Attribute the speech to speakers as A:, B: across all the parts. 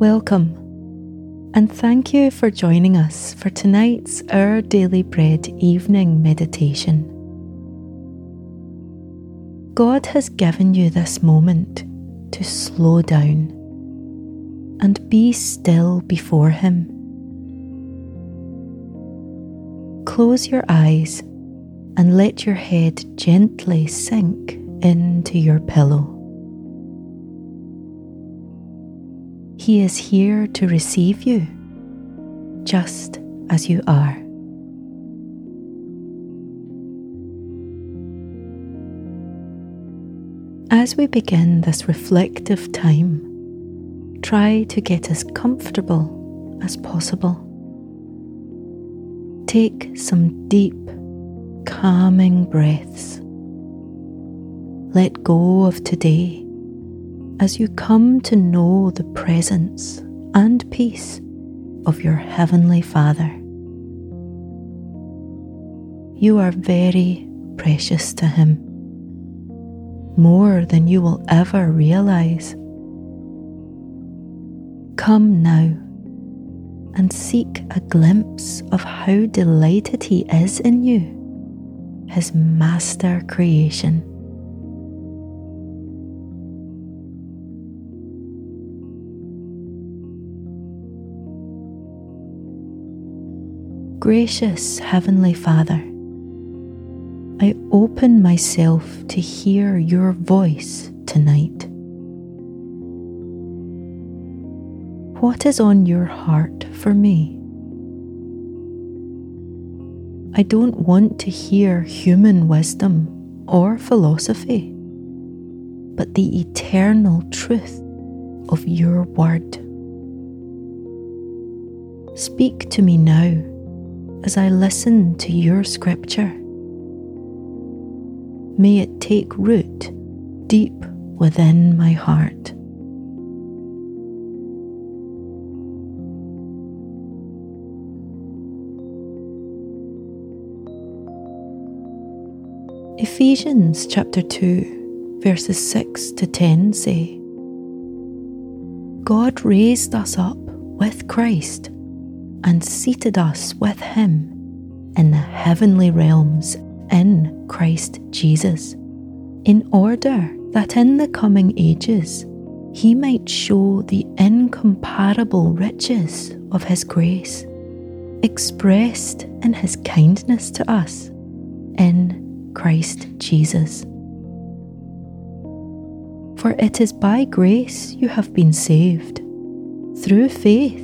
A: Welcome, and thank you for joining us for tonight's Our Daily Bread evening meditation. God has given you this moment to slow down and be still before Him. Close your eyes and let your head gently sink into your pillow. He is here to receive you just as you are. As we begin this reflective time, try to get as comfortable as possible. Take some deep, calming breaths. Let go of today as you come to know the presence and peace of your Heavenly Father. You are very precious to Him, more than you will ever realize. Come now and seek a glimpse of how delighted He is in you, His master creation. Gracious Heavenly Father, I open myself to hear your voice tonight. What is on your heart for me? I don't want to hear human wisdom or philosophy, but the eternal truth of your word. Speak to me now as I listen to your scripture. May it take root deep within my heart. Ephesians chapter 2, verses 6 to 10 say, God raised us up with Christ and seated us with him in the heavenly realms in Christ Jesus, in order that in the coming ages he might show the incomparable riches of his grace, expressed in his kindness to us in Christ Jesus. For it is by grace you have been saved, through faith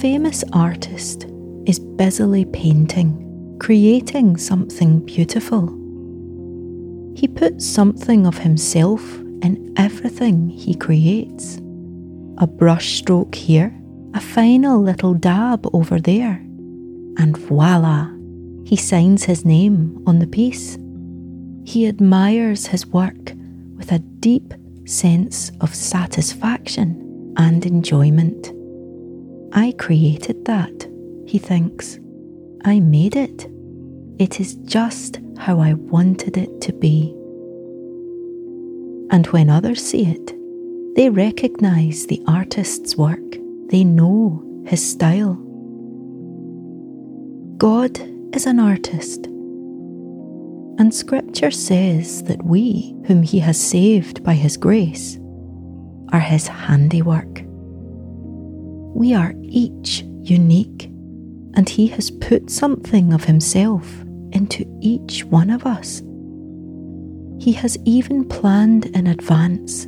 A: Famous artist is busily painting, creating something beautiful. He puts something of himself in everything he creates. A brushstroke here, a final little dab over there, and voila, he signs his name on the piece. He admires his work with a deep sense of satisfaction and enjoyment. I created that, he thinks. I made it. It is just how I wanted it to be. And when others see it, they recognize the artist's work. They know his style. God is an artist. And Scripture says that we, whom He has saved by His grace, are His handiwork. We are each unique, and He has put something of Himself into each one of us. He has even planned in advance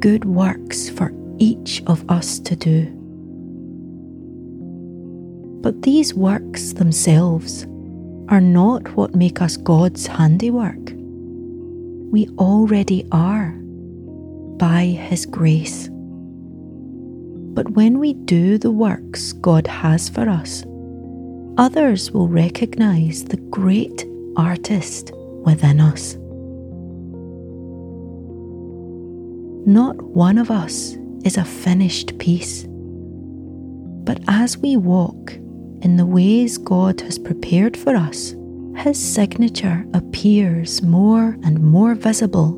A: good works for each of us to do. But these works themselves are not what make us God's handiwork. We already are by His grace. But when we do the works God has for us, others will recognize the great artist within us. Not one of us is a finished piece. But as we walk in the ways God has prepared for us, His signature appears more and more visible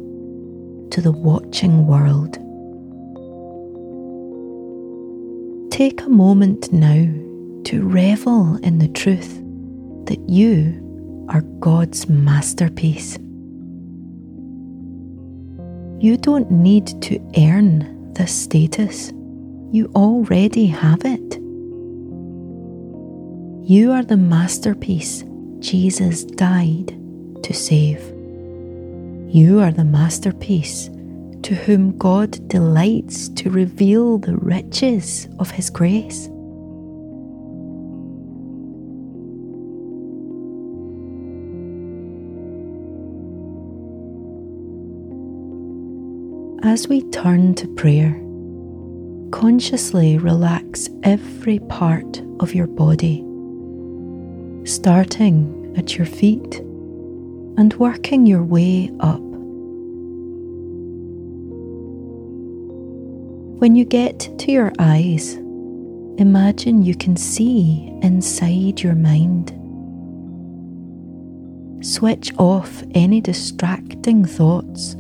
A: to the watching world. Take a moment now to revel in the truth that you are God's masterpiece. You don't need to earn this status, you already have it. You are the masterpiece Jesus died to save. You are the masterpiece to whom God delights to reveal the riches of His grace. As we turn to prayer, consciously relax every part of your body, starting at your feet and working your way up. When you get to your eyes, imagine you can see inside your mind. Switch off any distracting thoughts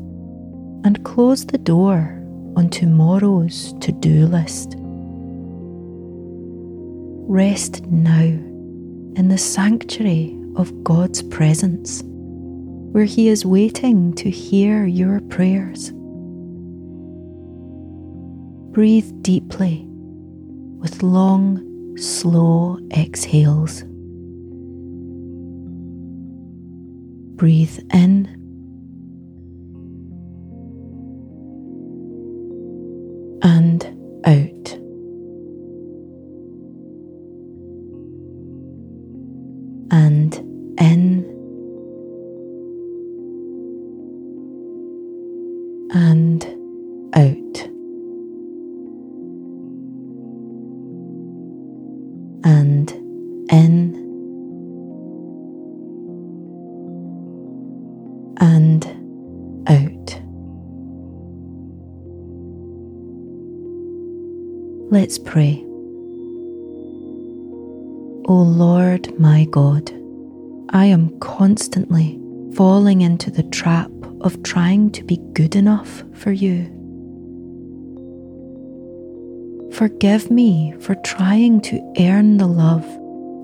A: and close the door on tomorrow's to do list. Rest now in the sanctuary of God's presence, where He is waiting to hear your prayers. Breathe deeply with long, slow exhales. Breathe in Let's pray. O Lord my God, I am constantly falling into the trap of trying to be good enough for you. Forgive me for trying to earn the love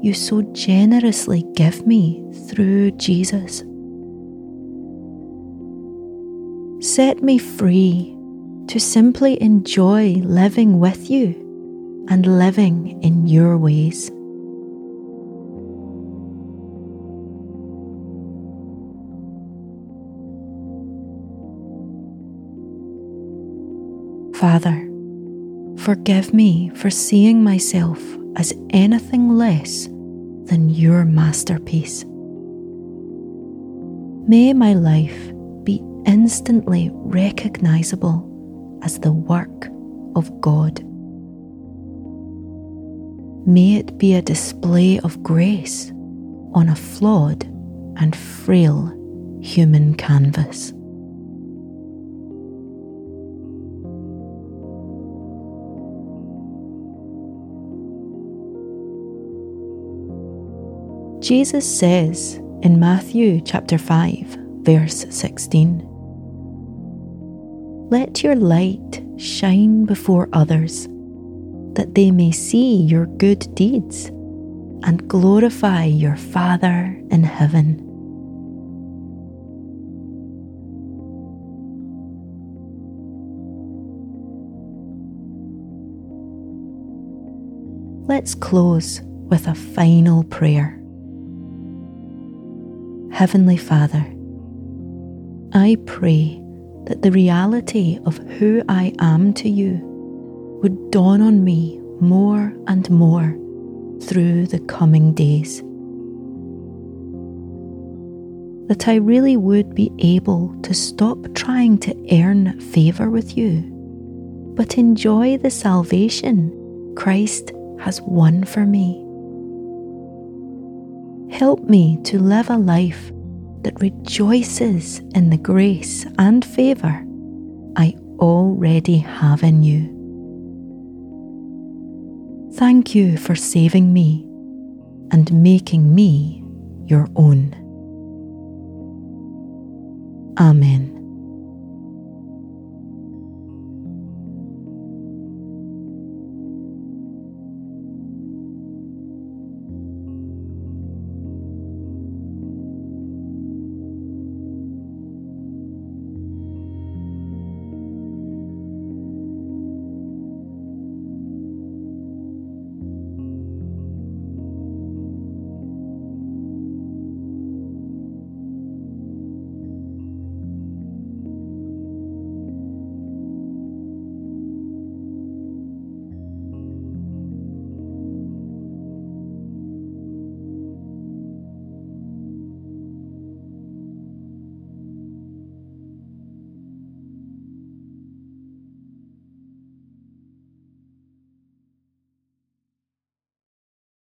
A: you so generously give me through Jesus. Set me free to simply enjoy living with you and living in your ways. Father, forgive me for seeing myself as anything less than your masterpiece. May my life be instantly recognizable as the work of God. May it be a display of grace on a flawed and frail human canvas. Jesus says in Matthew chapter 5, verse 16 let your light shine before others, that they may see your good deeds and glorify your Father in heaven. Let's close with a final prayer. Heavenly Father, I pray that the reality of who I am to you would dawn on me more and more through the coming days. that I really would be able to stop trying to earn favour with you, but enjoy the salvation Christ has won for me. Help me to live a life that rejoices in the grace and favour I already have in you. Thank you for saving me and making me your own. Amen.